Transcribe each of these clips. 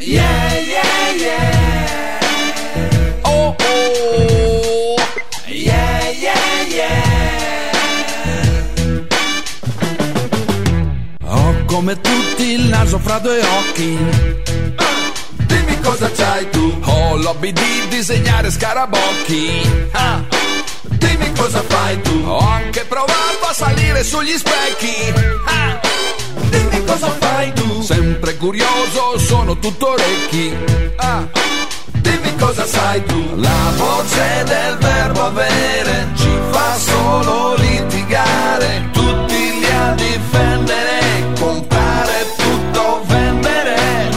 Yeah, yeah, yeah. Oh, oh. Yeah, yeah, yeah. Ho come tutti il naso fra due occhi. Dimmi cosa c'hai tu. Ho l'hobby di disegnare scarabocchi. Ah. Dimmi cosa fai tu. Ho anche provato a salire sugli specchi. Ah. Dimmi cosa fai tu. Sempre curioso, sono tutto orecchi. Ah. Dimmi cosa sai tu. La voce del verbo avere ci fa solo litigare. Tutti li a difendere, comprare tutto, vendere.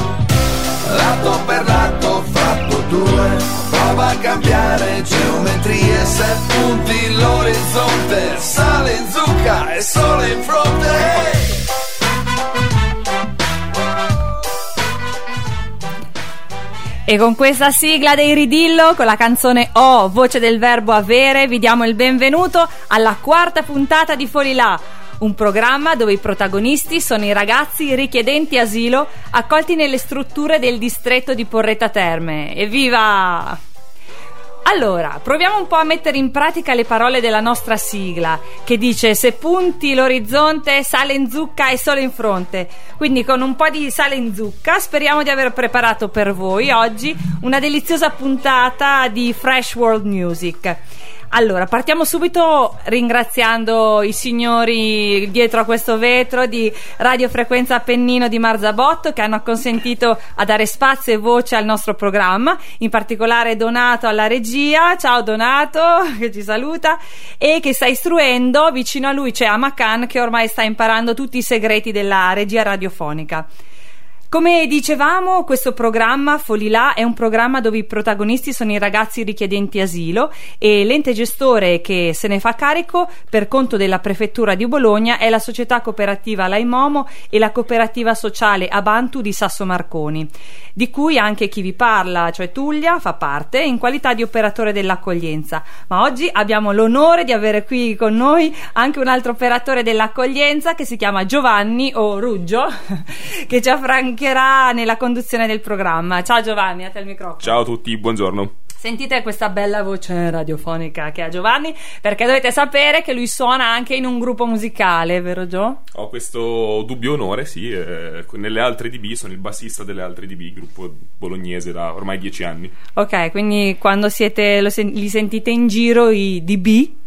Lato per lato fatto due. Prova a cambiare geometrie, se punti l'orizzonte. Sale in zucca e sole in fronte. E con questa sigla dei Ridillo, con la canzone O, voce del verbo avere, vi diamo il benvenuto alla quarta puntata di Folilà, un programma dove i protagonisti sono i ragazzi richiedenti asilo accolti nelle strutture del distretto di Porretta Terme. Evviva! Allora, proviamo un po' a mettere in pratica le parole della nostra sigla, che dice se punti l'orizzonte, sale in zucca e sole in fronte. Quindi con un po' di sale in zucca speriamo di aver preparato per voi oggi una deliziosa puntata di Fresh World Music. Allora, partiamo subito ringraziando i signori dietro a questo vetro di Radiofrequenza Appennino di Marzabotto che hanno consentito a dare spazio e voce al nostro programma, in particolare Donato alla regia. Ciao Donato, che ci saluta e che sta istruendo, vicino a lui c'è Amakan che ormai sta imparando tutti i segreti della regia radiofonica. Come dicevamo, questo programma Folilà è un programma dove i protagonisti sono i ragazzi richiedenti asilo e l'ente gestore che se ne fa carico per conto della prefettura di Bologna è la società cooperativa Laimomo e la cooperativa sociale Abantu di Sasso Marconi, di cui anche chi vi parla, cioè Tullia, fa parte in qualità di operatore dell'accoglienza. Ma oggi abbiamo l'onore di avere qui con noi anche un altro operatore dell'accoglienza che si chiama Giovanni o Ruggio, che ci affrancherà nella conduzione del programma. Ciao Giovanni, a te il microfono. Ciao a tutti, buongiorno. Sentite questa bella voce radiofonica che ha Giovanni, perché dovete sapere che lui suona anche in un gruppo musicale, vero Gio? Ho questo dubbio onore, sì, eh, nelle altre DB, sono il bassista delle altre DB, gruppo bolognese da ormai dieci anni. Ok, quindi quando siete, sen- li sentite in giro i DB,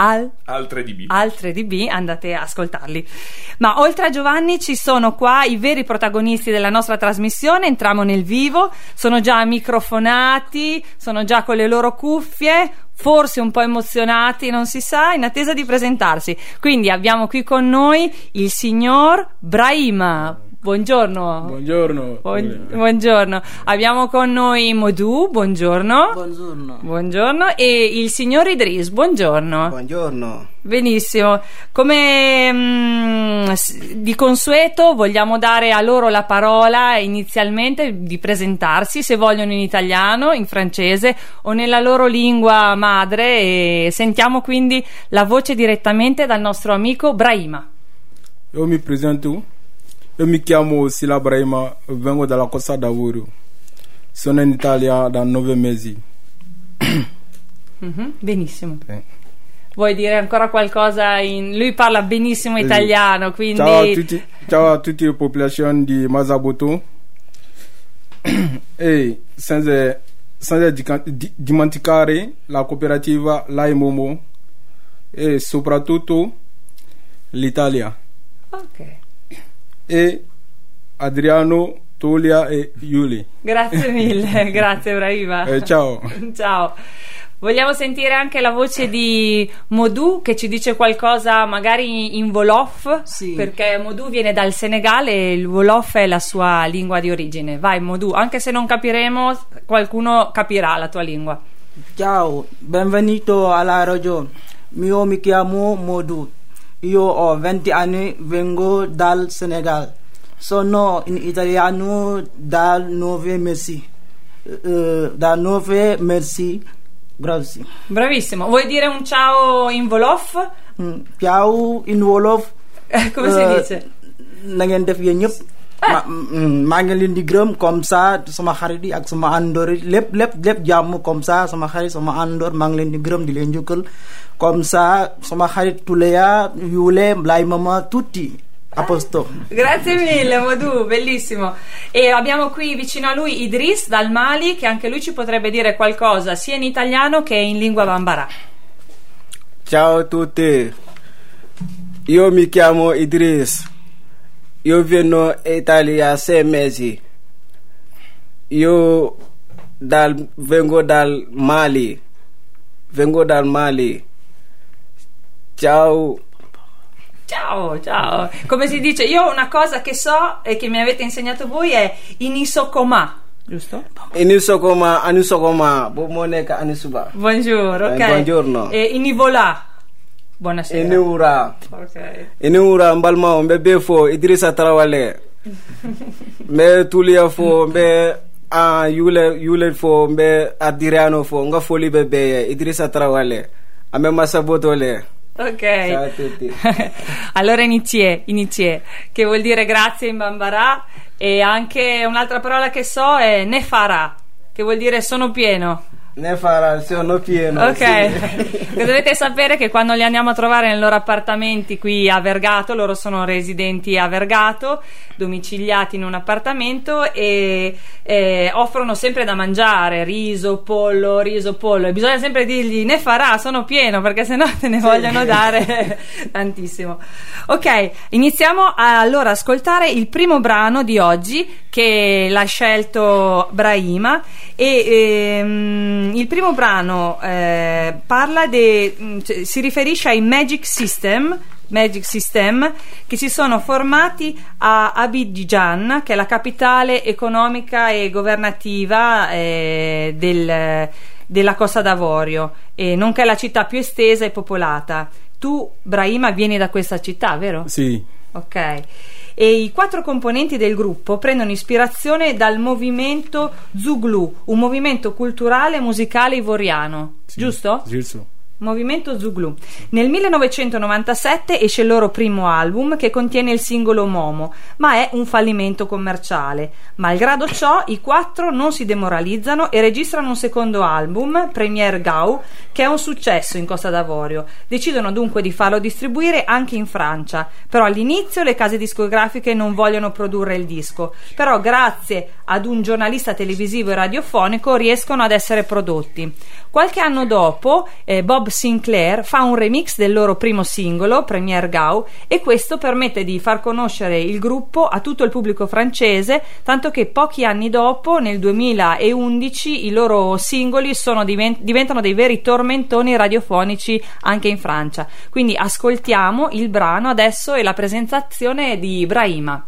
al Altre DB. altre DB, andate a ascoltarli. Ma oltre a Giovanni ci sono qua i veri protagonisti della nostra trasmissione, entriamo nel vivo, sono già microfonati, sono già con le loro cuffie, forse un po' emozionati, non si sa, in attesa di presentarsi. Quindi abbiamo qui con noi il signor Brahima. Buongiorno. Buongiorno. Buon- buongiorno. Abbiamo con noi Modu, buongiorno. Buongiorno. Buongiorno. E il signor Idris, buongiorno. Buongiorno. Benissimo, come mm, s- di consueto vogliamo dare a loro la parola inizialmente di presentarsi se vogliono in italiano, in francese o nella loro lingua madre e sentiamo quindi la voce direttamente dal nostro amico Brahima. Io mi presento. Io mi chiamo Sila Brahima, vengo dalla Costa d'Avorio. Sono in Italia da nove mesi. Mhm, Benissimo. Sì. Vuoi dire ancora qualcosa? In... Lui parla benissimo italiano, quindi... Ciao a tutti, ciao a tutte le popolazioni di Mazaboto. e senza, senza dimenticare la cooperativa Laimomo e soprattutto l'Italia. Ok. E Adriano, Tolia e Yuli. Grazie mille, grazie Brahima. Eh, ciao. Ciao. Vogliamo sentire anche la voce di Modou che ci dice qualcosa magari in Wolof, Sì. perché Modou viene dal Senegal e il Wolof è la sua lingua di origine. Vai Modou, anche se non capiremo, qualcuno capirà la tua lingua. Ciao, benvenuto alla radio. Io mi chiamo Modu. Io ho 20 anni, vengo dal Senegal. Sono in italiano da 9 mesi. Eh, da 9 mesi. Grazie. Bravissimo. Vuoi dire un ciao in Wolof? Mm, Ciao in Wolof. Come si Eh, dice? Na ngeen def yéen ñëpp. Ma mm, maa ngi leen di gërëm comme ça sama xarit yi ak sama àndoor yi lépp lépp lépp jàmm comme ça sama xarit sama àndoor maa ngi leen di gërëm di leen njukkal comme ça sama xarit Tuleya Yule Blay Mama tutti. A posto Grazie mille Modù, bellissimo. E abbiamo qui vicino a lui Idris dal Mali che anche lui ci potrebbe dire qualcosa sia in italiano che in lingua bambara. Ciao a tutti, io mi chiamo Idris, io vengo in Italia sei mesi, io dal- vengo dal Mali, vengo dal Mali. Ciao, Ciao, ciao. Come si dice? Io una cosa che so e che mi avete insegnato voi è inisokoma, giusto? inisokoma, anisokoma, Buongiorno, ok. Eh, buongiorno. E inivola. Buonasera. iniura. Ok. ini wura n balimaw n bɛ bɛɛ fɔ idirisa tarawale n bɛ tuliya fɔ n bɛ a yule yule fɔ n bɛ a diriano fɔ n ka foli bɛ bɛɛ ye idirisa tarawale an bɛ masa botole Ok. Ciao a tutti. allora inizie, inizie, che vuol dire grazie in bambara e anche un'altra parola che so è nefara, che vuol dire sono pieno. Ne fara sono pieno Ok, sì. Dovete sapere che quando li andiamo a trovare nei loro appartamenti qui a Vergato, loro sono residenti a Vergato, domiciliati in un appartamento e eh, offrono sempre da mangiare riso, pollo, riso, pollo e bisogna sempre dirgli ne farà, sono pieno perché sennò te ne vogliono dare tantissimo. Ok, iniziamo a, allora a ascoltare il primo brano di oggi che l'ha scelto Brahima e ehm, il primo brano eh, parla de, mh, cioè, si riferisce ai Magic System Magic System che si sono formati a Abidjan che è la capitale economica e governativa eh, del- della Costa d'Avorio e nonché la città più estesa e popolata tu Brahima vieni da questa città vero? Sì, Ok. E i quattro componenti del gruppo prendono ispirazione dal movimento Zuglu, un movimento culturale e musicale ivoriano, sì. giusto? Giusto. Movimento Zuglu. Nel 1997 esce il loro primo album che contiene il singolo Momo, ma è un fallimento commerciale. Malgrado ciò, i quattro non si demoralizzano e registrano un secondo album, Premier Gau, che è un successo in Costa d'Avorio. Decidono dunque di farlo distribuire anche in Francia, però all'inizio le case discografiche non vogliono produrre il disco, però grazie ad un giornalista televisivo e radiofonico riescono ad essere prodotti. Qualche anno dopo, eh, Bob Sinclair fa un remix del loro primo singolo, Premier Gau, e questo permette di far conoscere il gruppo a tutto il pubblico francese, tanto che pochi anni dopo, nel 2011, i loro singoli sono diven- diventano dei veri tormentoni radiofonici anche in Francia. Quindi ascoltiamo il brano adesso e la presentazione di Brahima.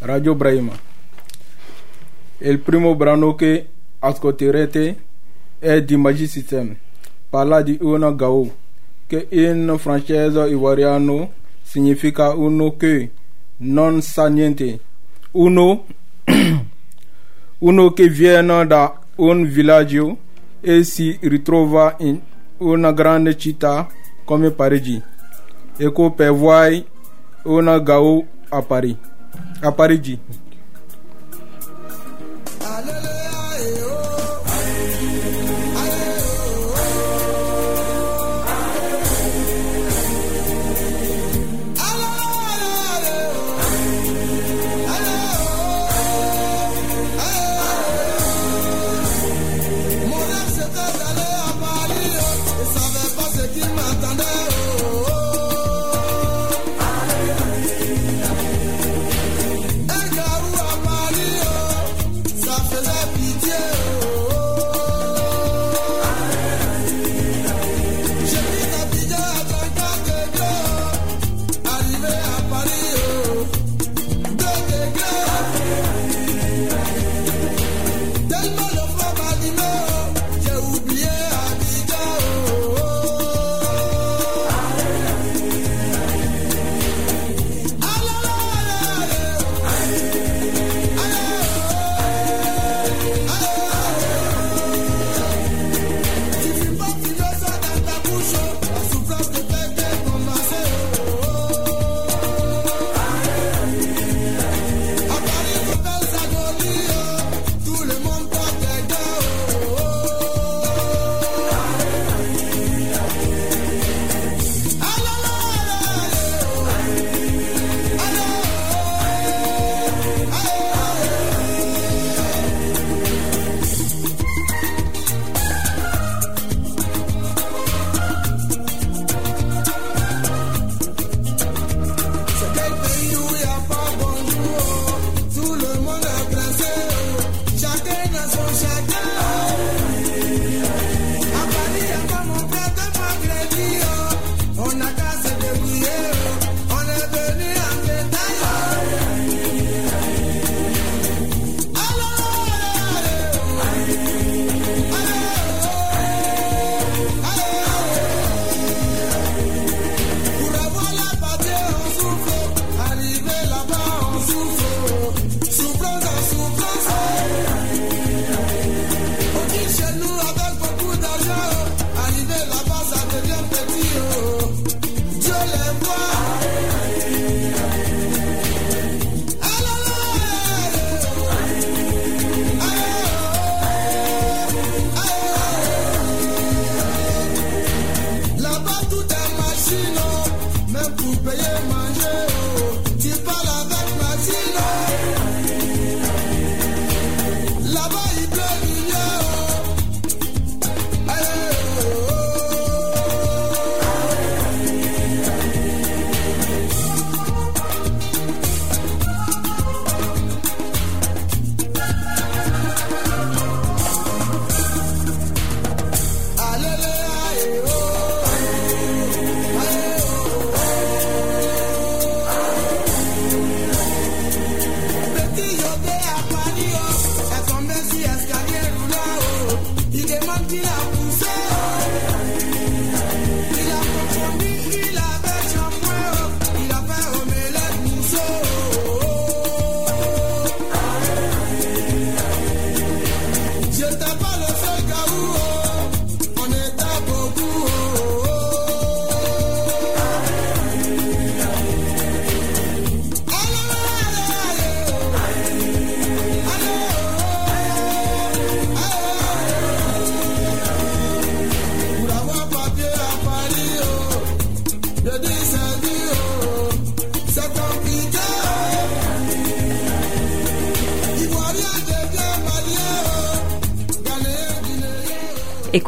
Radio Brahima. Il primo brano che ascolterete è di Magic System, parla di una gao, che in francese ivoriano significa uno che non sa niente, uno, uno che viene da un villaggio e si ritrova in una grande città come Parigi, e che per voi una gao a Paris, a Parigi.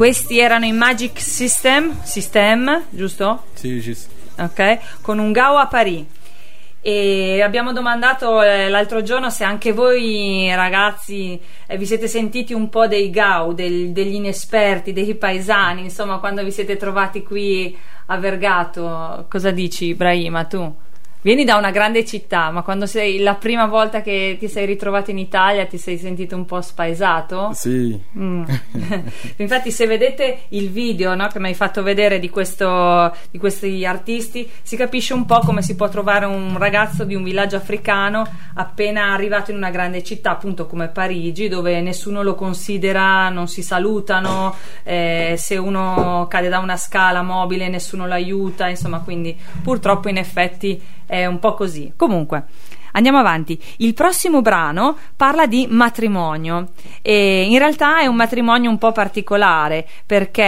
Questi erano i Magic System, System, giusto? C'est juste. Ok, con un Gao a Paris. E abbiamo domandato eh, l'altro giorno se anche voi ragazzi eh, vi siete sentiti un po' dei Gao, del- degli inesperti, dei paesani, insomma, quando vi siete trovati qui a Vergato. Cosa dici, Ibrahima, tu? Vieni da una grande città, ma quando sei la prima volta che ti sei ritrovato in Italia ti sei sentito un po' spaesato? Si. Mm. Infatti, se vedete il video no, che mi hai fatto vedere di, questo, di questi artisti, si capisce un po' come si può trovare un ragazzo di un villaggio africano appena arrivato in una grande città, appunto come Parigi, dove nessuno lo considera, non si salutano, eh, se uno cade da una scala mobile nessuno lo aiuta, insomma, quindi purtroppo in effetti è un po' così. Comunque. Andiamo avanti. Il prossimo brano parla di matrimonio e in realtà è un matrimonio un po' particolare perché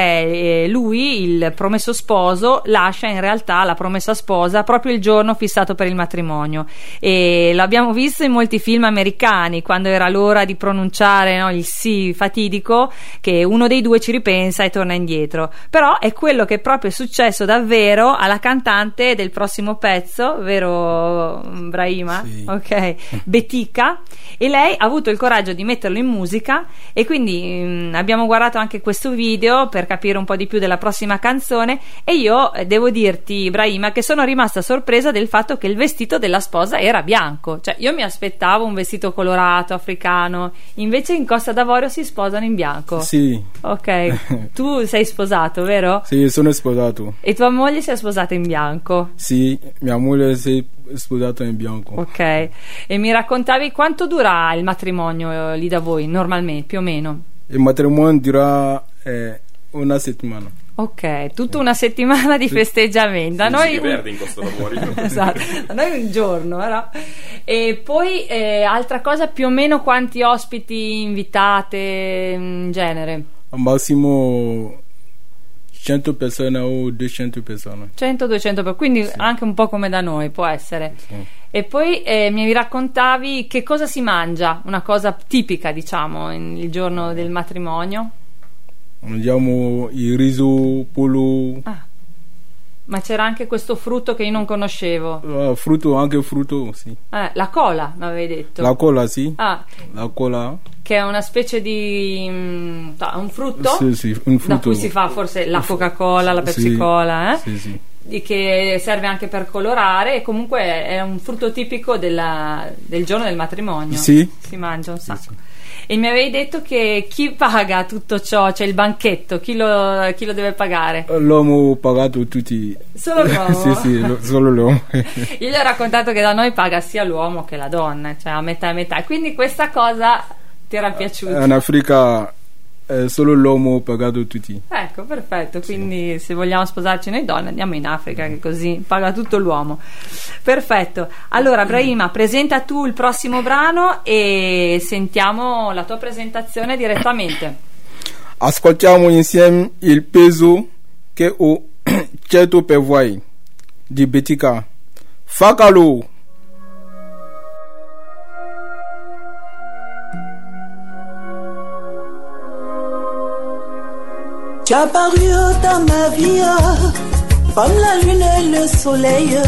eh, lui, il promesso sposo, lascia in realtà la promessa sposa proprio il giorno fissato per il matrimonio e l'abbiamo visto in molti film americani quando era l'ora di pronunciare no, il sì fatidico che uno dei due ci ripensa e torna indietro. Però è quello che proprio è successo davvero alla cantante del prossimo pezzo, vero Brahima? Sì. Ok, Betica e lei ha avuto il coraggio di metterlo in musica e quindi mm, abbiamo guardato anche questo video per capire un po' di più della prossima canzone e io eh, devo dirti Brahima che sono rimasta sorpresa del fatto che il vestito della sposa era bianco, cioè io mi aspettavo un vestito colorato africano, invece in Costa d'Avorio si sposano in bianco. Sì. Ok, tu sei sposato, vero? Sì, sono sposato. E tua moglie si è sposata in bianco. Sì, mia moglie si è sposata in bianco. Ok, e mi raccontavi quanto dura il matrimonio eh, lì da voi, normalmente, più o meno? Il matrimonio dura eh, una settimana. Ok, tutta una settimana di festeggiamento. Da noi si un- esatto, da noi un giorno, no? E poi eh, altra cosa, più o meno quanti ospiti invitate in genere? Al massimo 100 persone o 200 persone. 100-200 per quindi anche un po' come da noi può essere. Sì. E poi eh, mi raccontavi che cosa si mangia, una cosa tipica, diciamo, in- il giorno del matrimonio. Mangiamo il riso, pollo, Ah, ma c'era anche questo frutto che io non conoscevo. eh, frutto, anche frutto, sì. Eh, la cola, mi avevi detto. La cola, sì. Ah, La cola, che è una specie di mm, ta- un frutto sì, sì, un da frutto. cui si fa forse la Coca-Cola, la Pepsi Sì, Cola, eh? Sì, sì. di- che serve anche per colorare e comunque è un frutto tipico della- del giorno del matrimonio. Sì. Si mangia un sacco. E mi avevi detto che chi paga tutto ciò, cioè il banchetto, chi lo, chi lo deve pagare? L'uomo pagato tutti. Solo l'uomo? sì, sì, lo- solo l'uomo. Io gli ho raccontato che da noi paga sia l'uomo che la donna, cioè a metà e metà. Quindi questa cosa ti era piaciuta? In Africa è solo l'uomo pagato tutti. Ecco, perfetto. Quindi se vogliamo sposarci noi donne andiamo in Africa, che così paga tutto l'uomo. Perfetto. Allora, Brahima, presenta tu il prossimo brano e sentiamo la tua presentazione direttamente. Ascoltiamo insieme il peso che ho certo per voi di Betica. Fakalo! Tu as paru dans ma vie comme la lune et le soleil.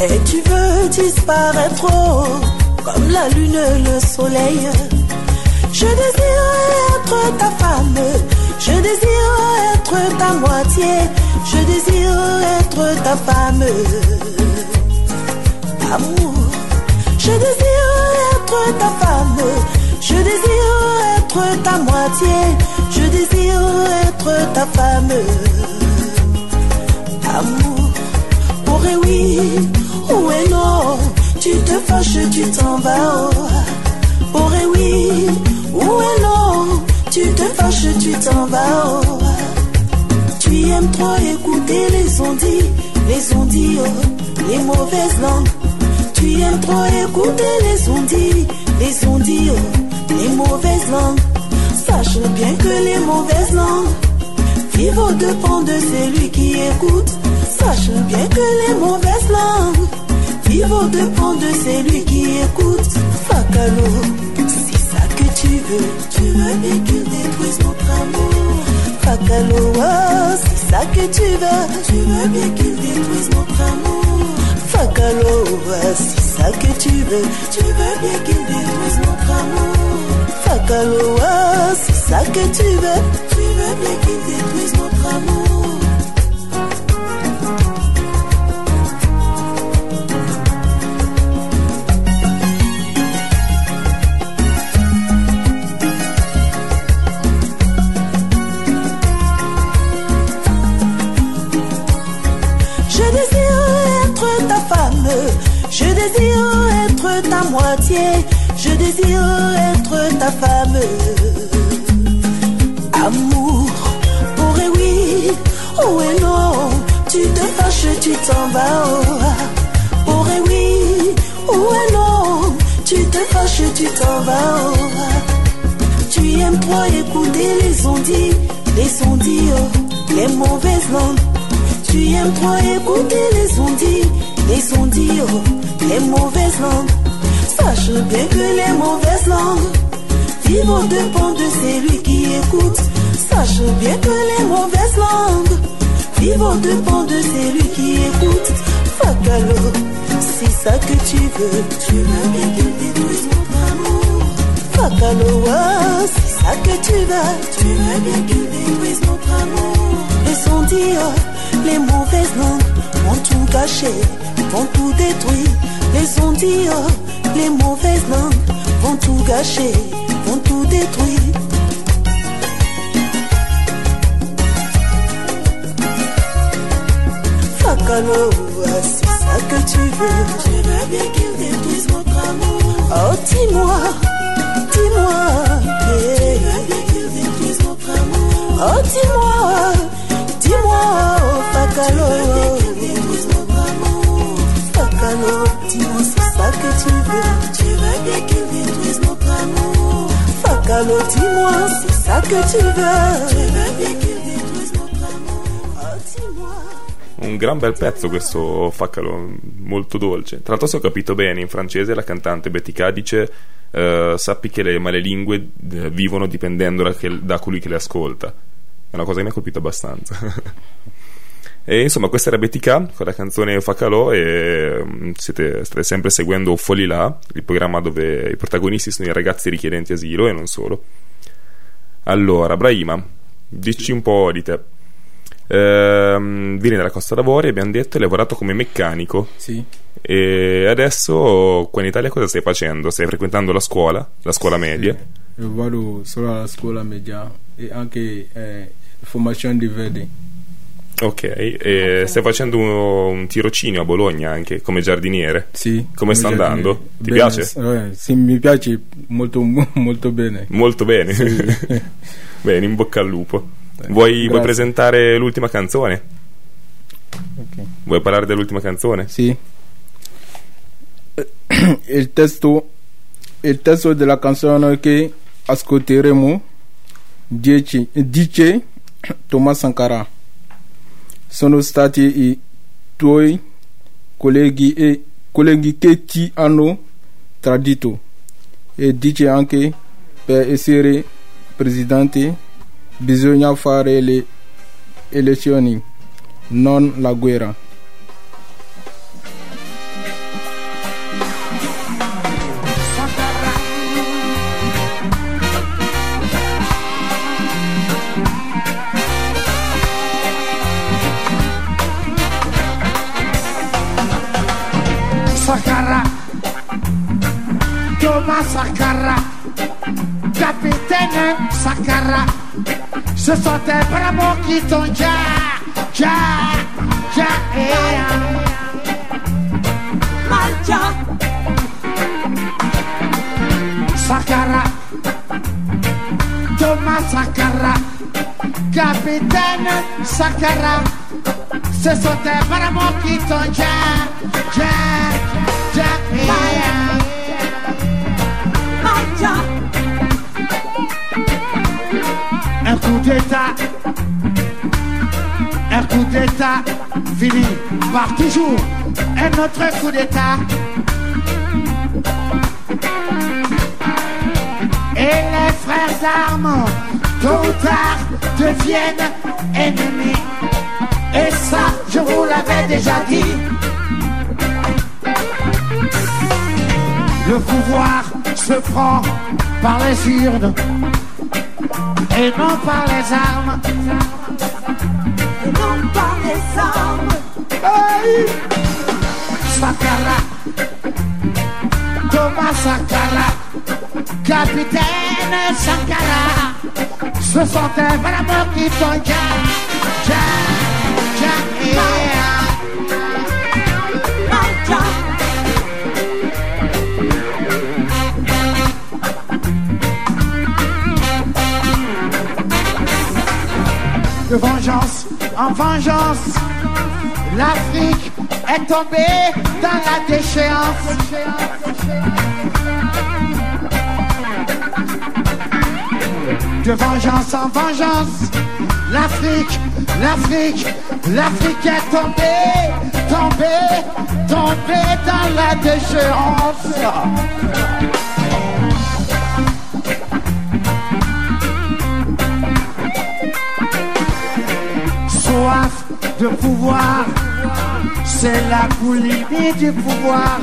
Et tu veux disparaître comme la lune et le soleil. Je désire être ta femme. Je désire être ta moitié. Je désire être ta femme. Amour. Je désire être ta femme. Je désire être ta moitié. Je désire être ta femme. Amour. Oh et oui, oh et non. Tu te fâches, tu t'en vas. Oh et oui, oh et non. Tu te fâches, tu t'en vas. oh. Tu aimes trop écouter les ondits, les ondits, oh, les mauvaises langues. Tu aimes trop écouter les ondits, les ondits, oh, les mauvaises langues. Sache bien que les mauvaises langues vivent au dépens de celui qui écoute. Sache bien que les mauvaises langues vivent au dépens de celui qui écoute. Fakalo, c'est ça que tu veux. Tu veux bien qu'il détruise notre amour. Fakalo, oh, c'est ça que tu veux. Tu veux bien qu'il détruise notre amour. Fakalo, oh, c'est ça que tu veux. Tu veux bien détruise notre amour. Fakalo, oh, c'est ça que tu veux. Tu veux bien détruise notre amour. Je désire être ta femme. Amour, oh et oui, oh et non, tu te fâches, tu t'en vas. Oh, oh et oui, oh et non, tu te fâches, tu t'en vas. Oh. Tu aimes trop écouter les ondits, les ondits, oh, les mauvaises langues. Tu aimes trop écouter les ondits, les ondits, oh, les mauvaises langues. Sache bien que les mauvaises langues vivent au dépens de celui qui écoute. Sache bien que les mauvaises langues vivent au dépens de celui qui écoute. Fakalo, c'est ça que tu veux. Tu veux bien qu'il détruise notre amour. Fakalo, oh, c'est ça que tu veux. Tu veux bien qu'il détruise notre amour. Ondits, oh, les mauvaises langues vont tout gâcher, vont tout détruire. Ondits, oh, les mauvaises langues vont tout gâcher, vont tout détruire. Fakalo, c'est ça que tu veux. Tu veux bien qu'il détruise notre amour. Oh, dis-moi, dis-moi. yeah. Tu veux bien qu'il détruise notre amour. Oh, dis-moi, dis-moi, oh, Fakalo. Tu veux bien amour. Fakalo, c'est ça que tu veux. Bien qu'il détruise notre amour. Fakalo, dis-moi, c'est ça que tu veux. Tu veux bien qu'il détruise notre amour. Oh, dis-moi. Un gran bel pezzo questo Faccalo, molto dolce. Tra l'altro se ho capito bene, in francese la cantante Betty K dice eh, sappi che le male lingue eh, vivono dipendendo da, che- da colui che le ascolta. È una cosa che mi ha colpito abbastanza. e insomma questa era Betty K con la canzone Faccalò e mm, siete, state sempre seguendo Folli là, il programma dove i protagonisti sono i ragazzi richiedenti asilo e non solo. Allora, Brahima, dici un po' di te. Ehm, vieni dalla Costa d'Avorio, abbiamo detto, hai lavorato come meccanico. Sì. E adesso qua in Italia cosa stai facendo? Stai frequentando la scuola, la scuola media? Io vado solo alla scuola media e anche eh, formazione di verde. Ok, e stai facendo un, un tirocinio a Bologna anche come giardiniere? Sì. Come sta giardiniere. andando? Ti Bene, piace? eh, sì, mi piace molto, molto bene. Molto bene. bene, in bocca al lupo. Vuoi, vuoi presentare l'ultima canzone? Ok. Vuoi parlare dell'ultima canzone? Sì. Il testo, il testo della canzone che ascolteremo dice, dice Thomas Sankara. Sono stati i tuoi colleghi, e, colleghi che ti hanno tradito. E dice anche per essere presidente bisogna fare le elezioni, non la guerra. Sankara, capitaine Sankara, ce sont tes bravos qui t'ont déjà, déjà, déjà, Marcha, Sankara, Thomas Sankara, capitaine Sankara, ce sont tes bravos qui t'ont déjà, déjà, marcha, coup d'état, un coup d'état fini par toujours un autre coup d'état. Et les frères d'armes, tôt ou tard, deviennent ennemis. Et ça, je vous l'avais déjà dit. Le pouvoir se prend par les urnes et non par les armes. et non par les armes. Hey! Sankara, Thomas Sankara, capitaine Sankara, ce sont tes vraiment qui t'ont déjà, déjà, de vengeance en vengeance. L'Afrique est tombée dans la déchéance. De vengeance en vengeance, l'Afrique, l'Afrique, l'Afrique est tombée, tombée, tombée dans la déchéance. Pouvoir. C'est la boulimie du pouvoir.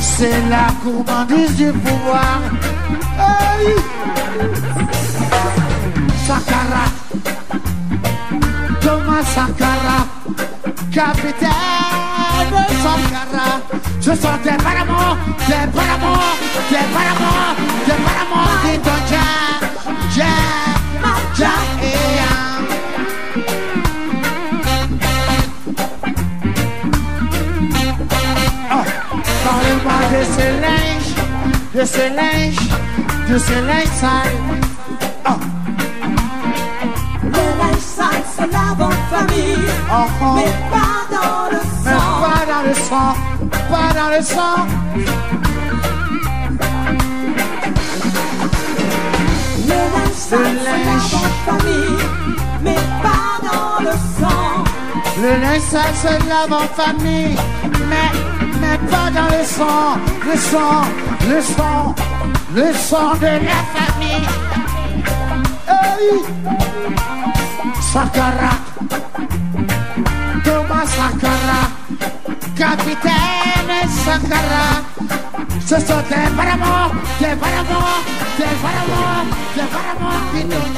C'est la gourmandise du pouvoir. Hey! Sankara, Thomas Sankara, capitaine Sankara. Je sens des paramons, des paramons, des paramons, des paramons de ce linge, de ce linge sale. Ah, le linge sale se lave en famille, oh, oh. mais pas dans le Mais sang. pas dans le sang, pas dans le sang. Le linge sale Le se lave en famille, mais pas dans le sang. Le linge sale se lave en famille, mais, mais pas dans le sang, le sang, le sang, le sang. Hey! Sankara, Thomas Sankara, capitaine Sankara. Ce sont des paramons, des paramons, des paramons, des paramons qui nous.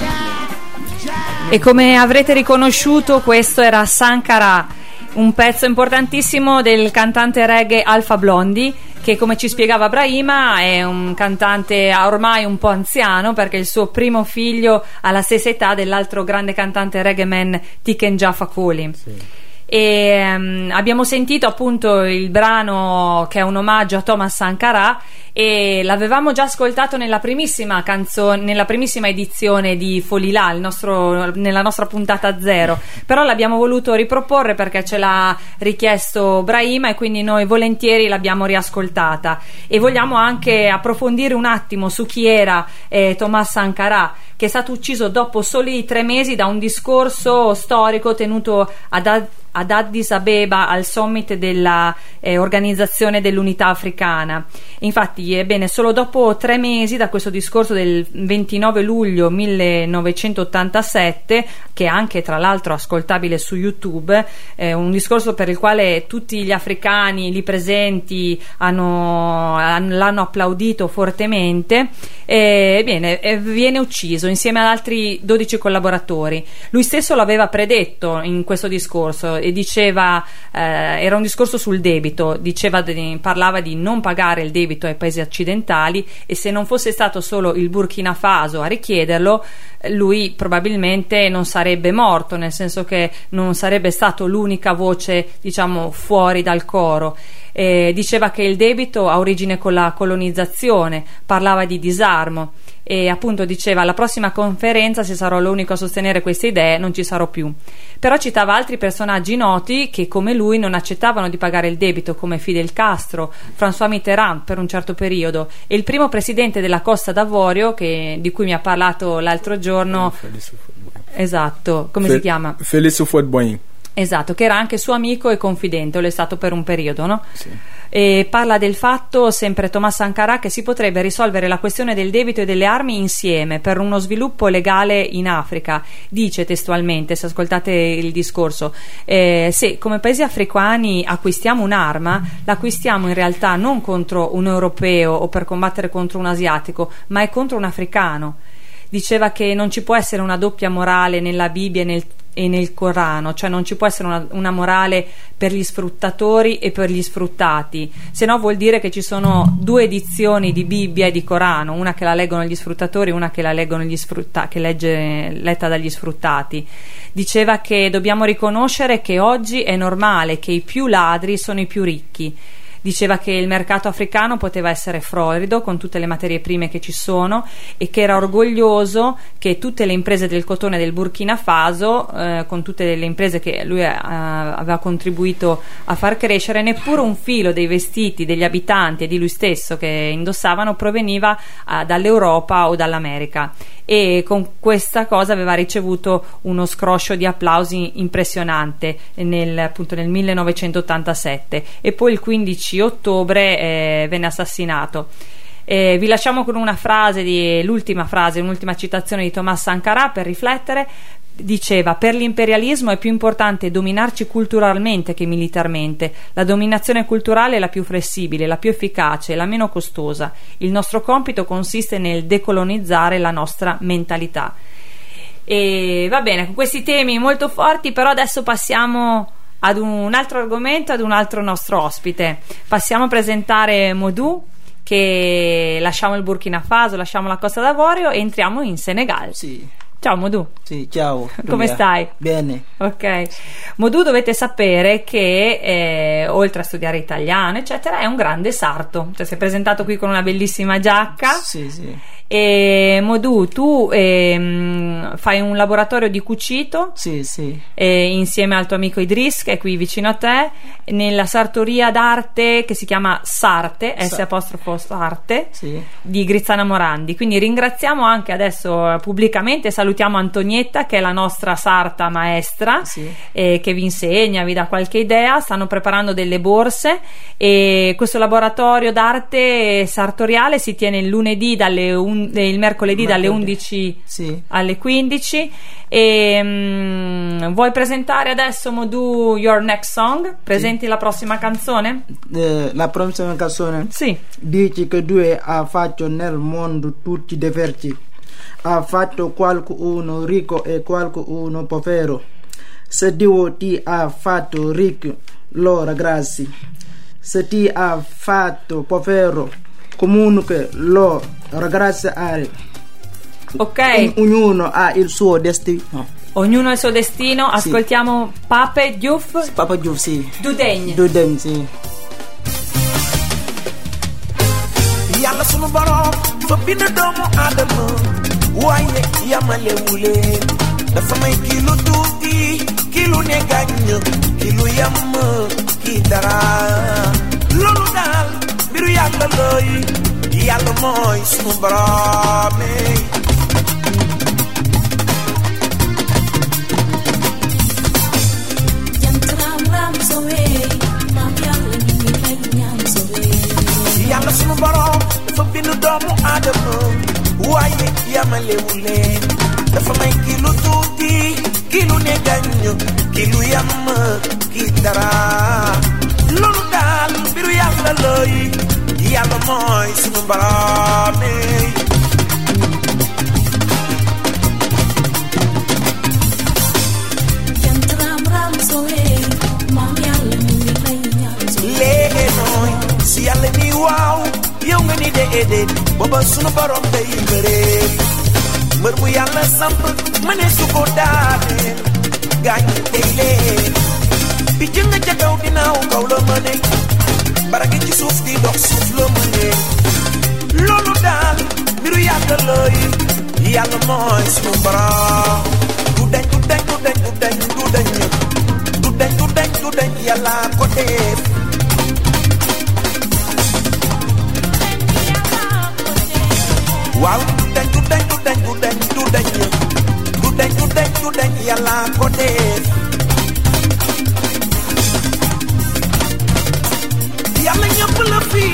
E come avrete riconosciuto, questo era Sankara, un pezzo importantissimo del cantante reggae Alfa Blondi, che come ci spiegava Brahima è un cantante ormai un po' anziano perché il suo primo figlio ha la stessa età dell'altro grande cantante reggae man Tiken Jaffa Coli. E ehm, abbiamo sentito appunto il brano che è un omaggio a Thomas Sankara e l'avevamo già ascoltato nella primissima canzone, nella primissima edizione di Folilà, il nostro, nella nostra puntata zero. Però l'abbiamo voluto riproporre perché ce l'ha richiesto Brahima e quindi noi volentieri l'abbiamo riascoltata. E vogliamo anche approfondire un attimo su chi era eh, Thomas Sankara, che è stato ucciso dopo soli tre mesi da un discorso storico tenuto ad Addis Abeba al summit dell'Organizzazione eh, dell'Unità Africana. Infatti, ebbene, solo dopo tre mesi da questo discorso del 29 luglio 1987, che è anche tra l'altro ascoltabile su YouTube, eh, un discorso per il quale tutti gli africani lì presenti hanno, l'hanno applaudito fortemente, eh, ebbene, viene ucciso insieme ad altri 12 collaboratori. Lui stesso l'aveva predetto in questo discorso e diceva, eh, era un discorso sul debito, diceva, parlava di non pagare il debito ai paesi occidentali e se non fosse stato solo il Burkina Faso a richiederlo, lui probabilmente non sarebbe morto, nel senso che non sarebbe stato l'unica voce, diciamo, fuori dal coro. Eh, diceva che il debito ha origine con la colonizzazione, parlava di disarmo e appunto diceva alla prossima conferenza se sarò l'unico a sostenere queste idee non ci sarò più però citava altri personaggi noti che come lui non accettavano di pagare il debito come Fidel Castro, François Mitterrand per un certo periodo e il primo presidente della Costa d'Avorio che, di cui mi ha parlato l'altro giorno esatto, come Fe- si chiama? Félix Houphouët-Boigny. Esatto, che era anche suo amico e confidente, lo è stato per un periodo, no? Sì. E parla del fatto, sempre Thomas Sankara, che si potrebbe risolvere la questione del debito e delle armi insieme per uno sviluppo legale in Africa. Dice testualmente, se ascoltate il discorso, eh, se come paesi africani acquistiamo un'arma, l'acquistiamo in realtà non contro un europeo o per combattere contro un asiatico, ma è contro un africano diceva che non ci può essere una doppia morale nella Bibbia e nel, e nel Corano, cioè non ci può essere una, una, morale per gli sfruttatori e per gli sfruttati, se no vuol dire che ci sono due edizioni di Bibbia e di Corano, una che la leggono gli sfruttatori e una che la leggono gli sfruttati, che legge letta dagli sfruttati. Diceva che dobbiamo riconoscere che oggi è normale che i più ladri sono i più ricchi diceva che il mercato africano poteva essere florido con tutte le materie prime che ci sono e che era orgoglioso che tutte le imprese del cotone del Burkina Faso, eh, con tutte le imprese che lui eh, aveva contribuito a far crescere, neppure un filo dei vestiti degli abitanti e di lui stesso che indossavano proveniva eh, dall'Europa o dall'America e con questa cosa aveva ricevuto uno scroscio di applausi impressionante nel, appunto nel 1987 e poi il 15 ottobre eh, venne assassinato. Eh, vi lasciamo con una frase, di, l'ultima frase, un'ultima citazione di Thomas Sankara per riflettere. Diceva: Per l'imperialismo è più importante dominarci culturalmente che militarmente. La dominazione culturale è la più flessibile, la più efficace, la meno costosa. Il nostro compito consiste nel decolonizzare la nostra mentalità. E va bene, con questi temi molto forti, però adesso passiamo ad un altro argomento, ad un altro nostro ospite. Passiamo a presentare Modù, che lasciamo il Burkina Faso, lasciamo la Costa d'Avorio e entriamo in Senegal. Sì. Ciao Modù. Sì, ciao. Come stai? Bene. Ok. Modù dovete sapere che eh, oltre a studiare italiano, eccetera, è un grande sarto. Cioè, si è presentato qui con una bellissima giacca. Sì, sì. E Modù, tu ehm, fai un laboratorio di cucito Sì, sì. eh, insieme al tuo amico Idris, che è qui vicino a te, nella sartoria d'arte che si chiama Sarte, S apostrofo Sarte, Sì. di Grizzana Morandi. Quindi ringraziamo anche adesso eh, pubblicamente, salutiamo Antonietta, che è la nostra sarta maestra, Sì. eh, che vi insegna, vi dà qualche idea. Stanno preparando delle borse e questo laboratorio d'arte sartoriale si tiene il lunedì dalle un- eh, il mercoledì dalle Mercoledì. 11 Sì. alle 15 e mm, vuoi presentare adesso Modu Your Next Song? Presenti la prossima canzone? Eh, la prossima canzone Sì. dice che due ha fatto nel mondo tutti diversi. Ha fatto qualcuno ricco e qualcuno povero. Se Dio ti ha fatto ricco, lo ringrazi. Se ti ha fatto povero, comunque lo ringraziare. Ok, Ognuno ha il suo destino. ognuno ha il suo destino. Ascoltiamo Pape Diouf Papa Diouf, sì. Dudegn. Dudeng, sì. yàlla sunu borom fa bind doomu aadama waaye yamalewu leen dafa may kii lu tuuti lu ne gàññ kii lu yam kii dara loolu daal mbiru yàlla looy yàlla mooy sunu borom yàlla sunu borom dafa bind doomu aadama waye yamalewule dafamay kilu tuuti kilu ne kilu yam ki dara loolu daal mbiru yàlla looy yàlla mooy sunu baraamee Léegi nooy si yàlla nga ni déedéet booba sunu borom day bëree mbër bu yàlla samp ma ne su ko daaneel gaañ tey leen bi jënga ca kaw dinaaw kaw la ma ne baragi ci suuf di dox suuf la ma ne loolu daal mbiru yàlla looy yàlla mooy sunu borom du dañ du dañ du dañ du dañ du dañ du dañ du dañ yàlla ko def waaw du dañ du dañ du dañ du dañ du dañ du dañ du yàlla yàlla fi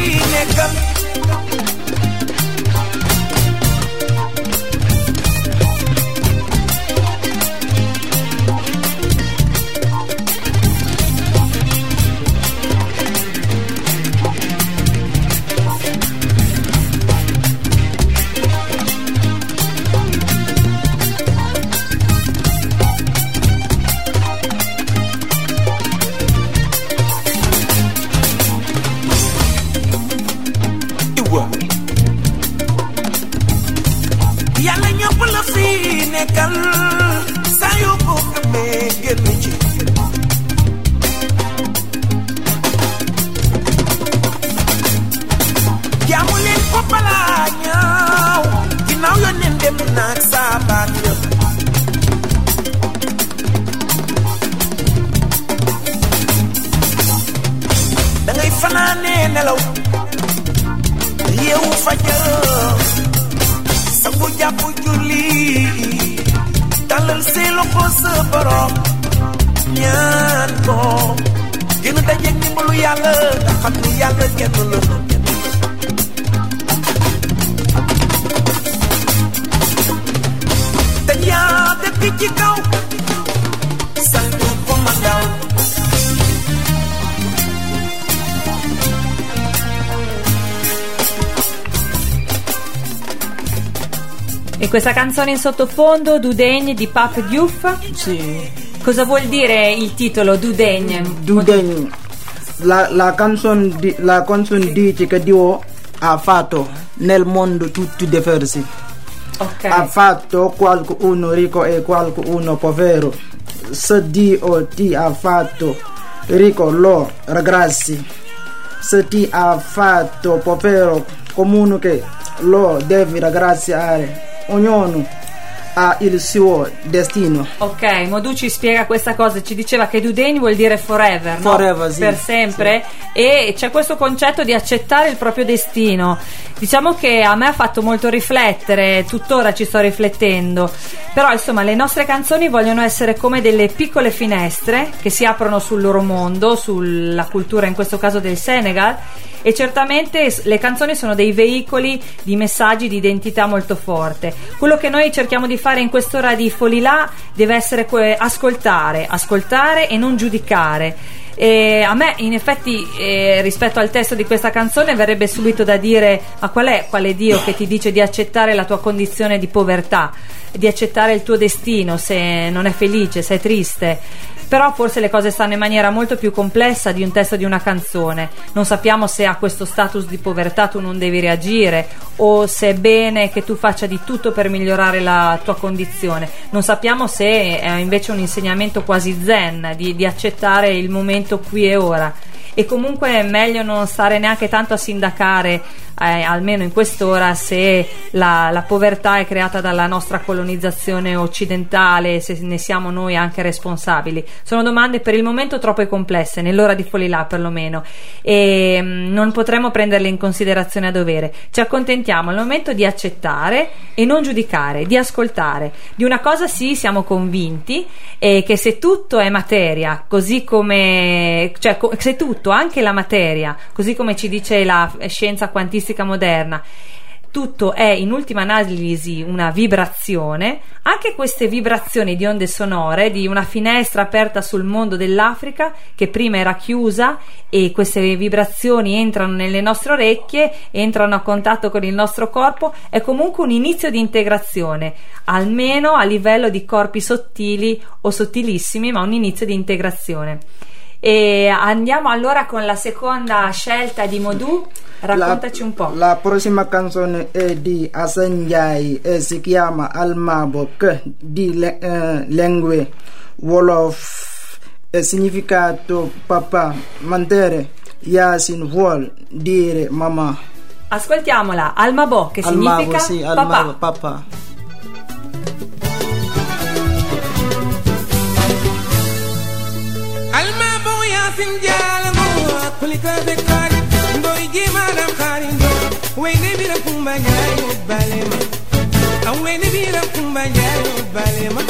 canzone in sottofondo, Dudegn di Pape Diouf. Sì. Cosa vuol dire il titolo Dudegn? Dudeng. La, la canzone di- la canzone dice che Dio ha fatto nel mondo tutti diversi. Ok. Ha fatto qualcuno ricco e qualcuno povero. Se Dio ti ha fatto ricco, lo ringrazi. Se ti ha fatto povero, comunque lo devi ringraziare. Ognuno ha il suo destino. Ok, Modu ci spiega questa cosa, ci diceva che Dudegn vuol dire forever, no? Forever, sì, per sempre e c'è questo concetto di accettare il proprio destino. Diciamo che a me ha fatto molto riflettere, tuttora ci sto riflettendo, però insomma le nostre canzoni vogliono essere come delle piccole finestre che si aprono sul loro mondo, sulla cultura in questo caso del Senegal e certamente le canzoni sono dei veicoli di messaggi di identità molto forte. Quello che noi cerchiamo di fare in quest'ora di Folilà deve essere ascoltare, ascoltare e non giudicare. E a me, in effetti, eh, rispetto al testo di questa canzone, verrebbe subito da dire: Ma qual è quale Dio che ti dice di accettare la tua condizione di povertà, di accettare il tuo destino se non è felice, se è triste? però forse le cose stanno in maniera molto più complessa di un testo di una canzone. Non sappiamo se a questo status di povertà tu non devi reagire o se è bene che tu faccia di tutto per migliorare la tua condizione. Non sappiamo se è invece un insegnamento quasi zen di, di accettare il momento qui e ora e comunque è meglio non stare neanche tanto a sindacare eh, almeno in quest'ora se la, la, povertà è creata dalla nostra colonizzazione occidentale se ne siamo noi anche responsabili. Sono domande per il momento troppo complesse nell'ora di Folilà perlomeno. E mm, non potremo prenderle in considerazione a dovere. Ci accontentiamo al momento di accettare e non giudicare di ascoltare. Di una cosa sì siamo convinti e che se tutto è materia così come cioè se tutto anche la materia così come ci dice la scienza quantistica linguistica moderna tutto è in ultima analisi una vibrazione, anche queste vibrazioni di onde sonore, di una finestra aperta sul mondo dell'Africa che prima era chiusa e queste vibrazioni entrano nelle nostre orecchie, entrano a contatto con il nostro corpo, è comunque un inizio di integrazione, almeno a livello di corpi sottili o sottilissimi, ma un inizio di integrazione. E andiamo allora con la seconda scelta di Modù. Raccontaci la, un po'. La prossima canzone è di Asanjai e si chiama Almabok di le, eh, lingue Wolof e significato papà, mantere, Yasin vuol dire mamma. Ascoltiamola, Almabok che Almabo, significa sì, papà. Almabo, papà. kumbaya yo balema awene bila kumbaya yo balema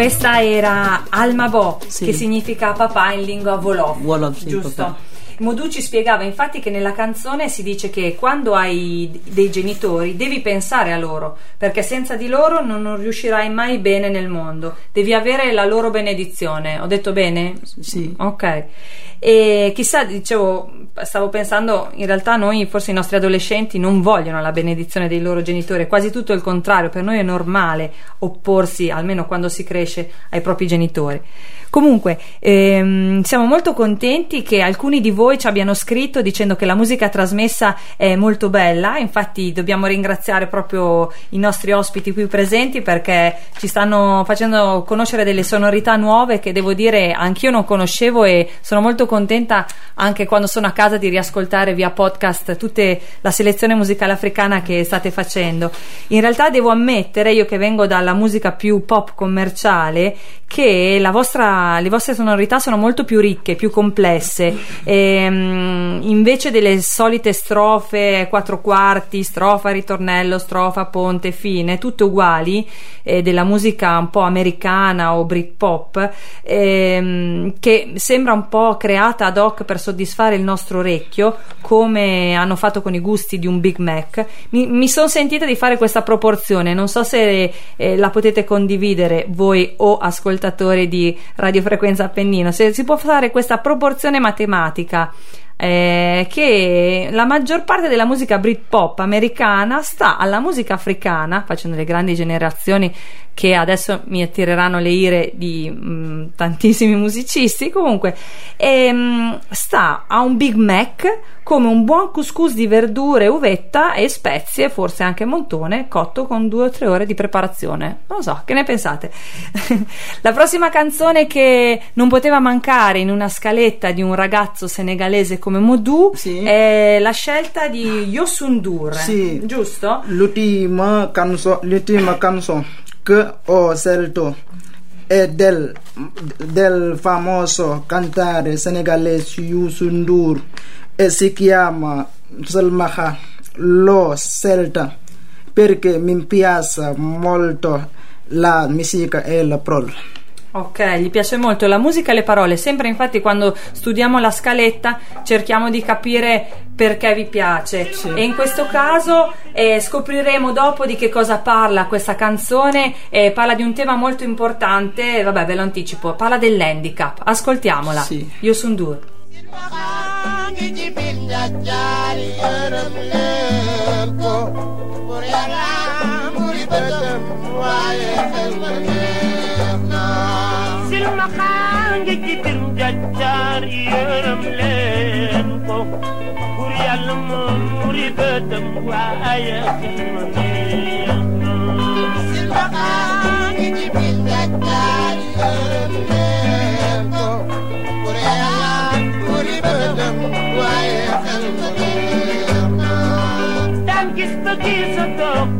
questa era Almabo, Sì. che significa papà in lingua Wolof. Wolof, sì, giusto? papà. Modu ci spiegava infatti che nella canzone si dice che quando hai dei genitori devi pensare a loro, perché senza di loro non, non riuscirai mai bene nel mondo, devi avere la loro benedizione. Ho detto bene? Sì. Ok. E chissà, dicevo, stavo pensando, in realtà noi, forse i nostri adolescenti, non vogliono la benedizione dei loro genitori, è quasi tutto il contrario, per noi è normale opporsi, almeno quando si cresce, ai propri genitori. Comunque, ehm, siamo molto contenti che alcuni di voi ci abbiano scritto dicendo che la musica trasmessa è molto bella, infatti dobbiamo ringraziare proprio i nostri ospiti qui presenti perché ci stanno facendo conoscere delle sonorità nuove che devo dire anch'io non conoscevo e sono molto contenta anche quando sono a casa di riascoltare via podcast tutta la selezione musicale africana che state facendo. In realtà devo ammettere, io che vengo dalla musica più pop commerciale, che la vostra, le vostre sonorità sono molto più ricche, più complesse. Ehm, invece delle solite strofe, quattro quarti, strofa, ritornello, strofa, ponte, fine, tutte uguali, eh, della musica un po' americana o Britpop, ehm, che sembra un po' creata ad hoc per soddisfare il nostro orecchio, come hanno fatto con i gusti di un Big Mac. Mi, mi sono sentita di fare questa proporzione, non so se eh, la potete condividere voi o ascoltatori di radiofrequenza Appennino, se si può fare questa proporzione matematica. Eh, che la maggior parte della musica Britpop americana sta alla musica africana, facendo le grandi generazioni che adesso mi attireranno le ire di mm, tantissimi musicisti. Comunque, ehm, sta a un Big Mac come un buon couscous di verdure, uvetta e spezie, forse anche montone, cotto con due o tre ore di preparazione. Non so, che ne pensate? La prossima canzone che non poteva mancare in una scaletta di un ragazzo senegalese come Modou Sì. è la scelta di Yosundur, Sì. giusto? L'ultima canzone, l'ultima canzone che ho scelto è del, del famoso cantante senegalese Youssou N'Dour e si chiama Salmaha. L'ho scelta perché mi piace molto la musica e la parola. Ok, gli piace molto la musica e le parole. Sempre infatti quando studiamo la scaletta cerchiamo di capire perché vi piace. E in questo caso eh, scopriremo dopo di che cosa parla questa canzone. Eh, parla di un tema molto importante, vabbè ve lo anticipo, parla dell'handicap. Ascoltiamola. Sì. Io sono Dur. Silmaxaange ci bir njaccaar yërëm leen ko pour yàlla moom muri bëtam waaye xilma neex na silmaxaange ci bir njaccaar yërëm leen ko pour yàlla muri bëtam waaye xilma neex na daan gis ba gisatoo ko nga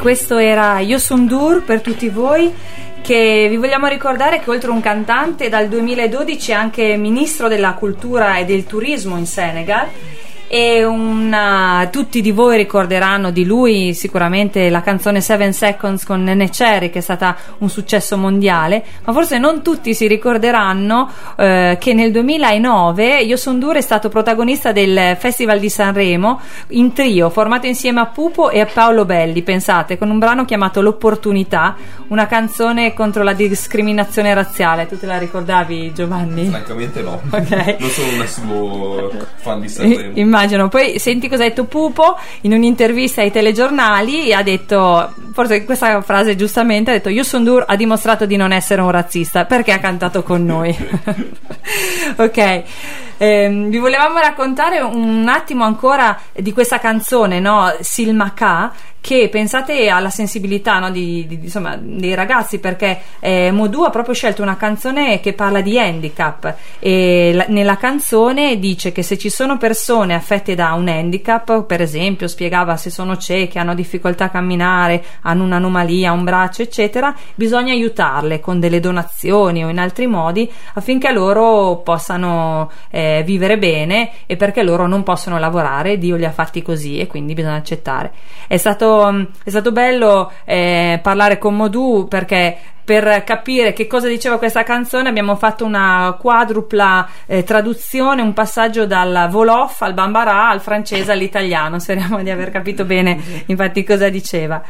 questo era Yosundur per tutti voi che vi vogliamo ricordare che oltre a un cantante dal 2012 è anche ministro della cultura e del turismo in Senegal e una- tutti di voi ricorderanno di lui sicuramente la canzone Seven Seconds con Nene Cherry che è stata un successo mondiale ma forse non tutti si ricorderanno eh, che nel 2009 Yosundur è stato protagonista del Festival di Sanremo in trio formato insieme a Pupo e a Paolo Belli pensate con un brano chiamato L'opportunità una canzone contro la discriminazione razziale tu te la ricordavi Giovanni? Francamente no. Ok. Non sono un assiduo fan di I- Sanremo. Immagino, poi senti cosa ha detto Pupo in un'intervista ai telegiornali ha detto, forse questa frase giustamente, ha detto Yusundur ha dimostrato di non essere un razzista perché ha cantato con noi. ok, Ehm, vi volevamo raccontare un attimo ancora di questa canzone, no? Silmaka, che pensate alla sensibilità no, di, di- insomma, dei ragazzi perché eh, Modu ha proprio scelto una canzone che parla di handicap e la- nella canzone dice che se ci sono persone affette da un handicap per esempio spiegava se sono cieche hanno difficoltà a camminare hanno un'anomalia un braccio eccetera bisogna aiutarle con delle donazioni o in altri modi affinché loro possano eh, vivere bene e perché loro non possono lavorare Dio li ha fatti così e quindi bisogna accettare. È stato, è stato bello eh, parlare con Modu perché per capire che cosa diceva questa canzone abbiamo fatto una quadrupla eh, traduzione, un passaggio dal Wolof al Bambara al francese all'italiano. Speriamo di aver capito bene infatti cosa diceva.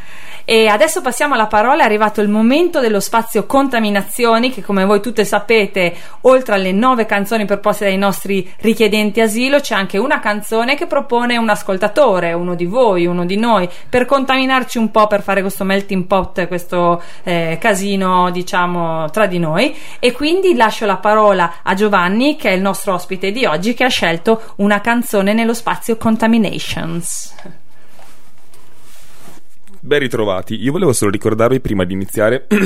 E adesso passiamo alla parola, è arrivato il momento dello spazio contaminazioni che come voi tutte sapete, oltre alle nove canzoni proposte dai nostri richiedenti asilo, c'è anche una canzone che propone un ascoltatore, uno di voi, uno di noi, per contaminarci un po', per fare questo melting pot, questo eh, casino diciamo tra di noi e quindi lascio la parola a Giovanni che è il nostro ospite di oggi che ha scelto una canzone nello spazio Contaminations. Ben ritrovati. Io volevo solo ricordarvi prima di iniziare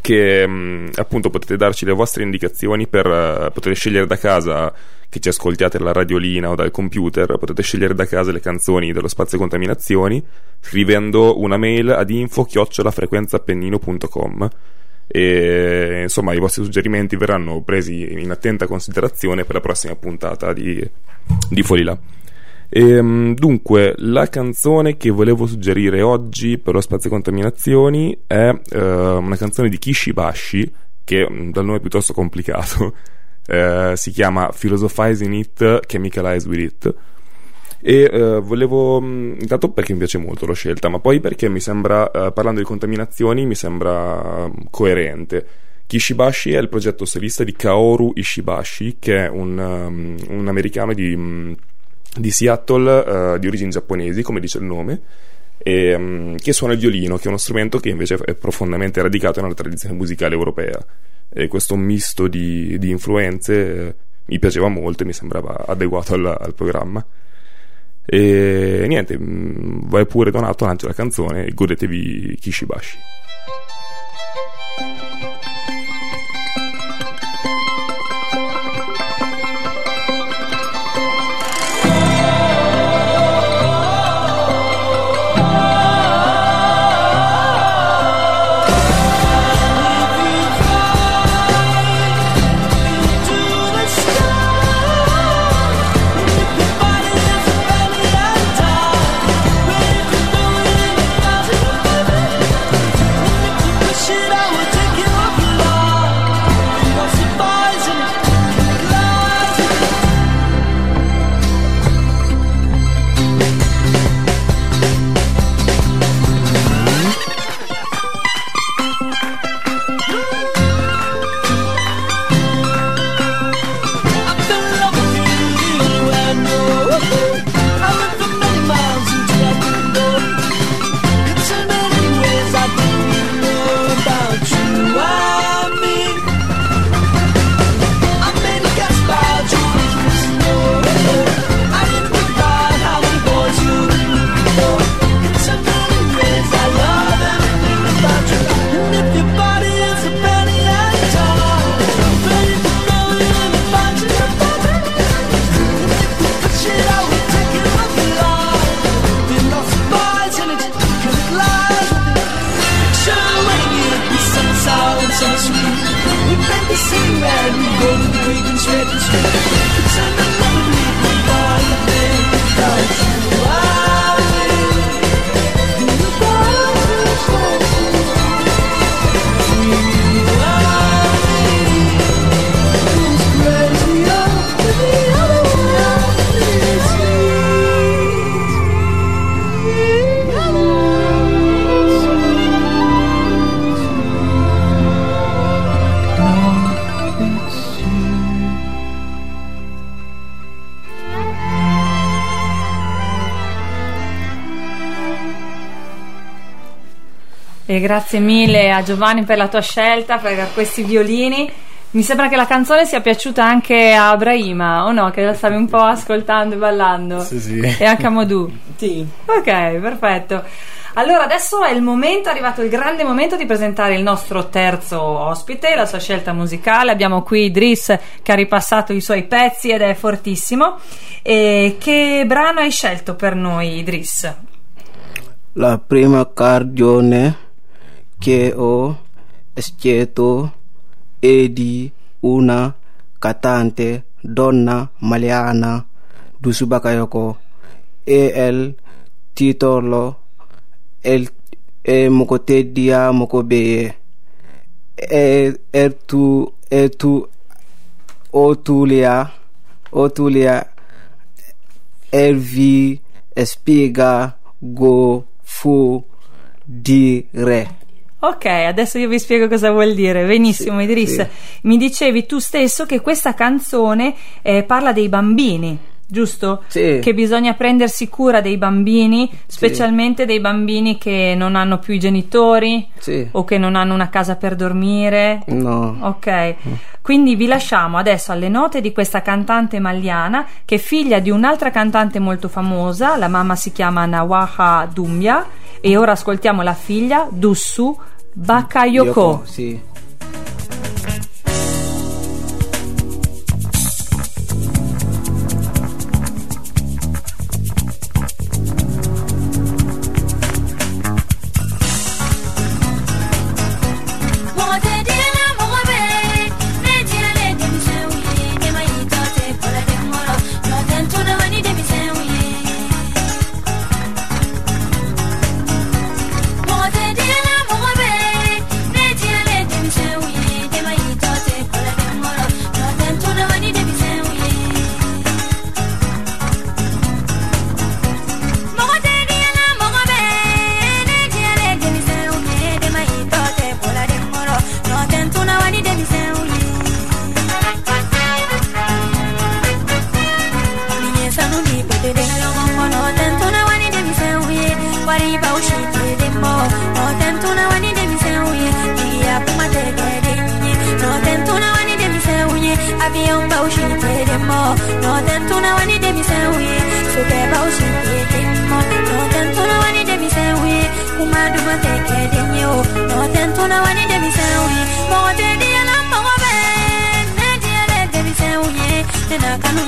che mh, appunto potete darci le vostre indicazioni per eh, potete scegliere da casa che ci ascoltiate dalla radiolina o dal computer, potete scegliere da casa le canzoni dello spazio contaminazioni scrivendo una mail ad info chiocciolafrequenzapennino.com e insomma i vostri suggerimenti verranno presi in attenta considerazione per la prossima puntata di, di Fuori là. Ehm, dunque, la canzone che volevo suggerire oggi per lo spazio contaminazioni è eh, una canzone di Kishibashi, che mm, dal nome piuttosto complicato, eh, si chiama Philosophize in It, Chemicalize with It. E eh, volevo, mm, intanto perché mi piace molto l'ho scelta, ma poi perché mi sembra, eh, parlando di contaminazioni, mi sembra mm, coerente. Kishibashi è il progetto solista di Kaoru Ishibashi, che è un, um, un americano di, di Seattle eh, di origini giapponesi, come dice il nome, e, mm, che suona il violino, che è uno strumento che invece è profondamente radicato nella tradizione musicale europea. E questo misto di, di influenze eh, mi piaceva molto e mi sembrava adeguato al, al programma. E niente, mm, vai pure Donato, lancia la canzone e godetevi Kishibashi. Grazie mille a Giovanni per la tua scelta, per questi violini. Mi sembra che la canzone sia piaciuta anche a Brahima, o no? Che la stavi un po' ascoltando e ballando. Sì, sì. E anche a Modù. Sì. Ok, perfetto. Allora, adesso è il momento, è arrivato il grande momento di presentare il nostro terzo ospite, la sua scelta musicale. Abbiamo qui Idris che ha ripassato i suoi pezzi ed è fortissimo. E che brano hai scelto per noi, Idris? La prima canzone che ho scelto è di una cantante donna maliana Dusu Bakayoko e il titolo è, è Moko Tedia Moko Beye e, e tu e tu Otulia Otulia Elvi spiega go fu dire Ok, adesso io vi spiego cosa vuol dire. Benissimo, Sì, Idris. sì. Mi dicevi tu stesso che questa canzone eh, parla dei bambini, giusto? Sì. Che bisogna prendersi cura dei bambini, specialmente dei bambini che non hanno più i genitori Sì. o che non hanno una casa per dormire. no Ok, quindi vi lasciamo adesso alle note di questa cantante maliana che è figlia di un'altra cantante molto famosa, la mamma si chiama Nawaha Dumbia e ora ascoltiamo la figlia Dussu Bakayoko. Yoko, sì. pena,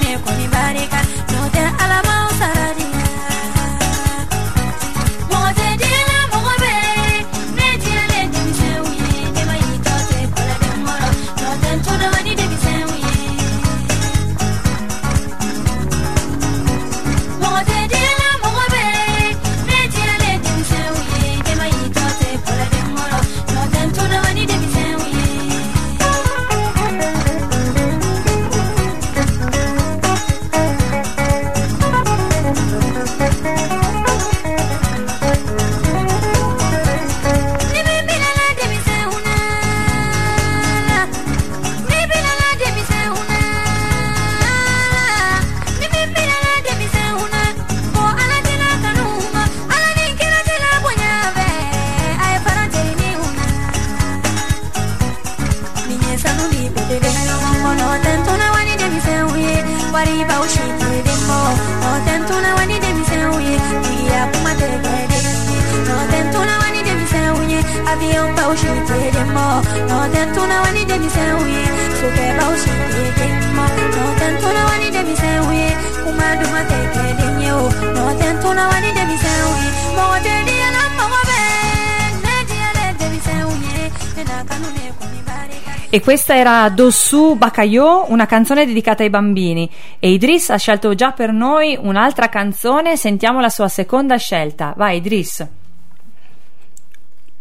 era Dossu Bakayo, una canzone dedicata ai bambini. E Idris ha scelto già per noi un'altra canzone, sentiamo la sua seconda scelta. Vai Idris.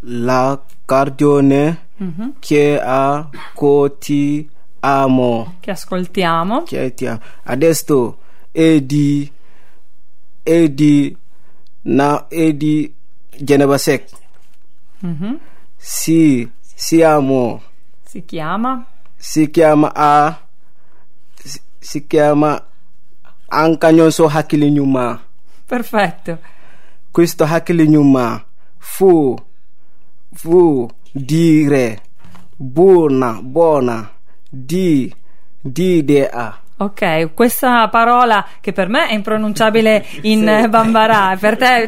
la canzone Mhm. che a coti amo Che ascoltiamo. che ti amo. adesso è di è di na è di Geneva Sec Mhm. si siamo Si chiama? Si chiama a. Si, si chiama anche non so hakili nyuma Perfetto. questo hakili nyuma fu fu dire buona buona di di de a Ok, questa parola che per me è impronunciabile in eh, Bambara, per te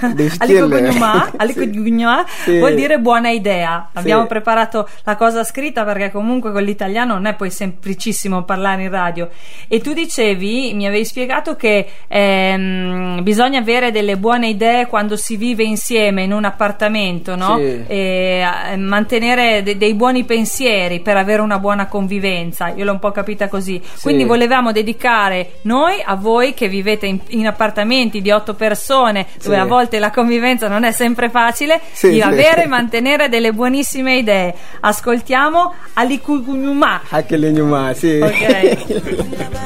Alikugunyuma, Sì. vuol dire buona idea. Abbiamo Sì. preparato la cosa scritta perché comunque con l'italiano non è poi semplicissimo parlare in radio. E tu dicevi, mi avevi spiegato che ehm, bisogna avere delle buone idee quando si vive insieme in un appartamento, no? Sì. E eh, mantenere de- dei buoni pensieri per avere una buona convivenza. Io l'ho un po' capita così. Quindi volevamo dedicare noi a voi che vivete in, in appartamenti di otto persone, dove Sì. a volte la convivenza non è sempre facile, Sì, di sì. avere e mantenere delle buonissime idee. Ascoltiamo Alikugunyuma. hakkileñuma si Ok.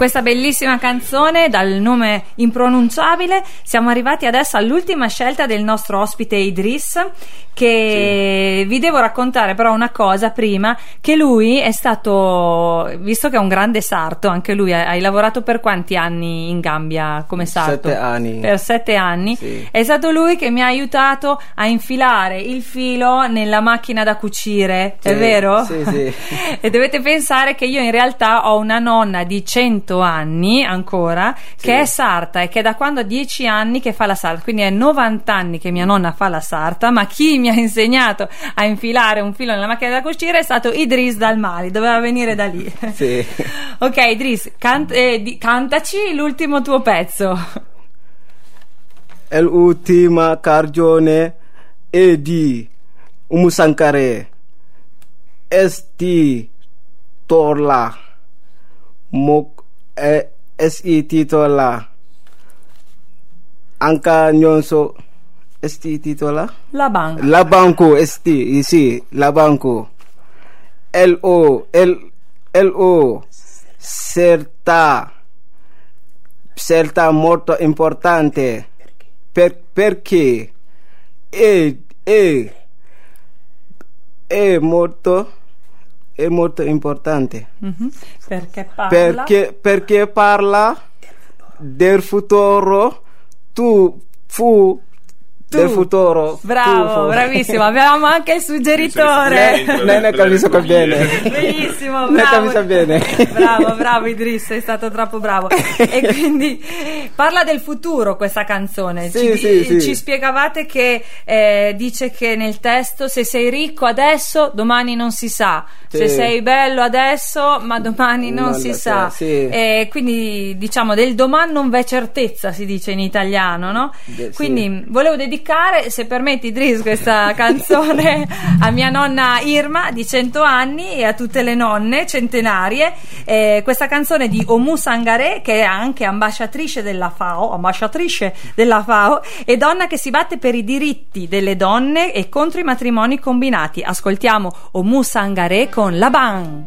questa bellissima canzone dal nome impronunciabile siamo arrivati adesso all'ultima scelta del nostro ospite Idris che vi devo raccontare però una cosa prima che lui è stato visto che è un grande sarto anche lui hai lavorato per quanti anni in Gambia come sarto? Sette anni. per sette anni Sì. è stato lui che mi ha aiutato a infilare il filo nella macchina da cucire è Sì, vero? sì, sì. e dovete pensare che io in realtà ho una nonna di 100 anni ancora che è sarta e che è da quando ha 10 anni che fa la sarta quindi è 90 anni che mia nonna fa la sarta ma chi mi ha insegnato a infilare un filo nella macchina da cucire è stato Idris dal Mali doveva venire da lì. Sì. ok Idris cant- eh, di- cantaci l'ultimo tuo pezzo. L'ultima cargione è di Umu Sankare. Esti torla. Mok eh, esi titola anka nyonso esti titola? La banca. La banco esti sì la banco. Lo l lo certa certa molto importante. Per, perché? È, è, è molto è molto importante. Mhm. perché parla? Perché, perché parla del futuro? Tu fu del futuro. Bravo, Tufo. bravissimo. Avevamo anche il suggeritore. Non ne capisco bene. Benissimo, bravo. capisco bene. Bravo, bravo Idris, sei stato troppo bravo. E quindi parla del futuro questa canzone. Sì, ci, sì, sì. ci spiegavate che eh, dice che nel testo se sei ricco adesso, domani non si sa. Se sei bello adesso, ma domani non, Non si sa. E quindi diciamo del domani non v'è certezza, si dice in italiano, no? De- sì. Quindi volevo dedicare, se permetti Idris, questa canzone a mia nonna Irma di 100 anni e a tutte le nonne centenarie. Eh, questa canzone di Omu Sangare, che è anche ambasciatrice della FAO, ambasciatrice della FAO, e donna che si batte per i diritti delle donne e contro i matrimoni combinati. Ascoltiamo Omu Sangare con La Ban.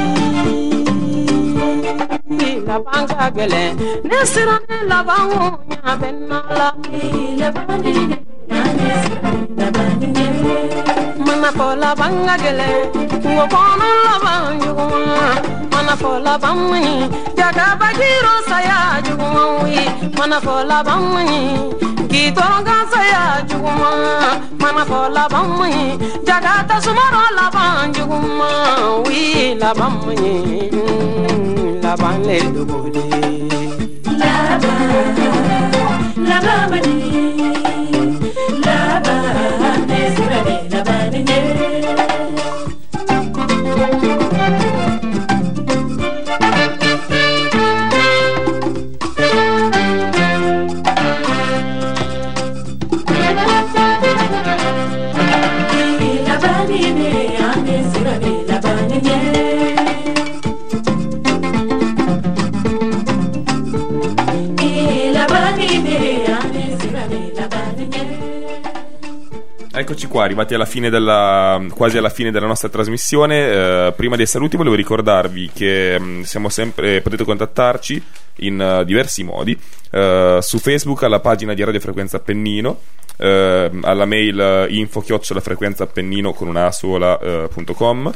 laban ka gɛlɛn ne sira ne laban o ɲa bɛ na la mana fɔ laban ka gɛlɛn kungo kɔnɔ laban juguman mana fɔ laban maɲi jagaba jiro saya juguman wi mana fɔ laban maɲi k'i tɔɔrɔ gansa ya juguman mana fɔ laban mun ye jaga tasuma dɔ laban juguman wi laban mun ye laban le dogo de. laban laban man di laban ne sira de. Arrivati alla fine della, quasi alla fine della nostra trasmissione. Eh, prima dei saluti volevo ricordarvi che mh, siamo sempre, potete contattarci in eh, diversi modi. Eh, su Facebook alla pagina di Radio Frequenza Appennino, eh, alla mail eh, info frequenza appennino con una sola eh, punto com.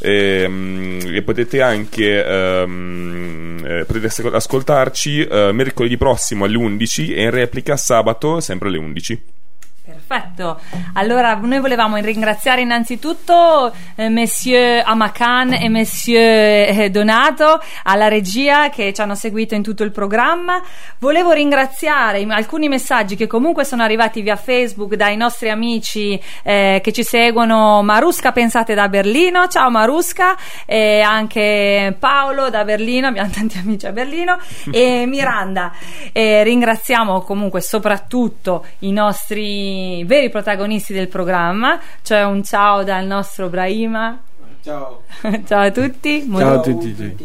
E, mm, e potete anche eh, potete ascol- ascoltarci eh, mercoledì prossimo alle 11 e in replica sabato sempre alle 11. Perfetto, allora noi volevamo ringraziare innanzitutto eh, Monsieur Amakan e Monsieur eh, Donato alla regia che ci hanno seguito in tutto il programma. Volevo ringraziare alcuni messaggi che comunque sono arrivati via Facebook dai nostri amici eh, che ci seguono. Marusca Pensate da Berlino, ciao Marusca, e anche Paolo da Berlino, abbiamo tanti amici a Berlino, e Miranda. E ringraziamo comunque soprattutto i nostri veri protagonisti del programma, cioè un ciao dal nostro Brahima. Ciao. ciao a tutti. Ciao a tutti.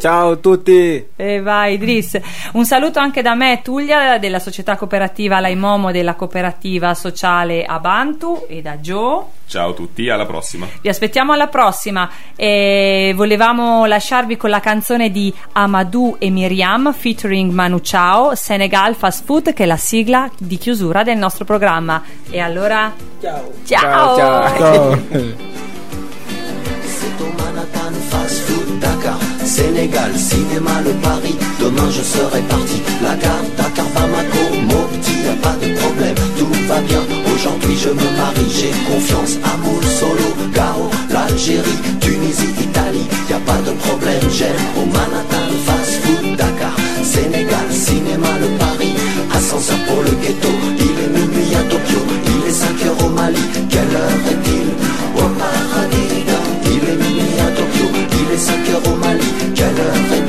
Ciao a tutti. E vai Idris. Un saluto anche da me, Tullia, della società cooperativa Laimomo della cooperativa sociale Abantu e da Joe. Ciao a tutti, alla prossima. Vi aspettiamo alla prossima e volevamo lasciarvi con la canzone di Amadou e Miriam featuring Manu Chao, Senegal Fast Food che è la sigla di chiusura del nostro programma. E allora Ciao. ciao. C'est au Manhattan Fast Food Dakar Sénégal, cinéma, le Paris. Demain je serai parti. La gare, Dakar, Bamako, Mopti Y'a pas de problème, tout va bien. Aujourd'hui je me marie, j'ai confiance Amour, Solo, Gao, l'Algérie Tunisie, Italie. Y'a pas de problème, j'aime Au Manhattan kind.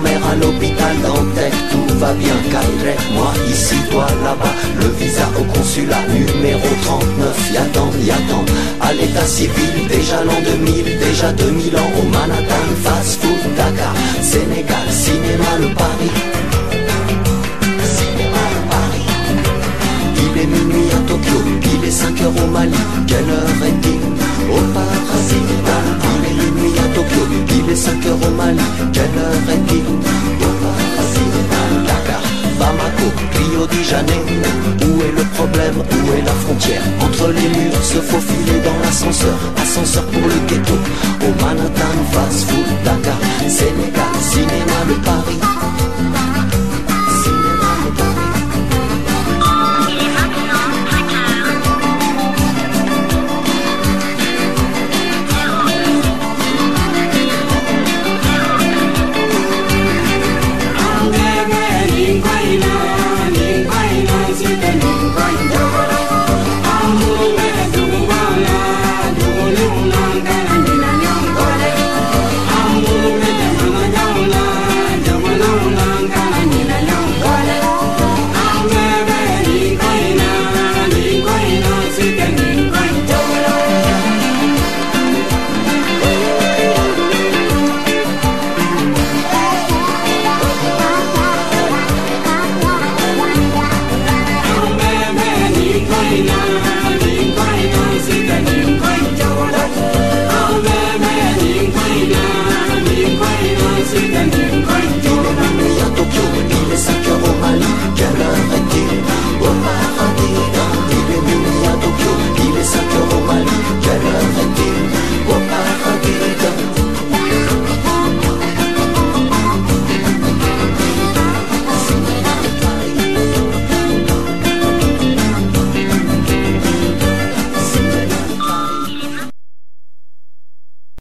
Mère à l'hôpital Dantec, tout va bien Calais, moi ici, toi là-bas, le visa au consulat numéro 39, y attend, y attend, à l'état civil, déjà l'an 2000, déjà 2000 ans, au Manhattan, fast food, Dakar, Sénégal, cinéma, le Paris. Cinéma, le Paris. Il est minuit à Tokyo, il est 5 heures au Mali, quelle heure est Il est 5 heures au Mali, quelle heure est-il Dakar, Bamako, Rio de Janeiro. Où est le problème, où est la frontière Entre les murs, se faufiler dans l'ascenseur. Ascenseur pour le ghetto. Au Manhattan, fast food, Dakar. Sénégal, cinéma, le Paris.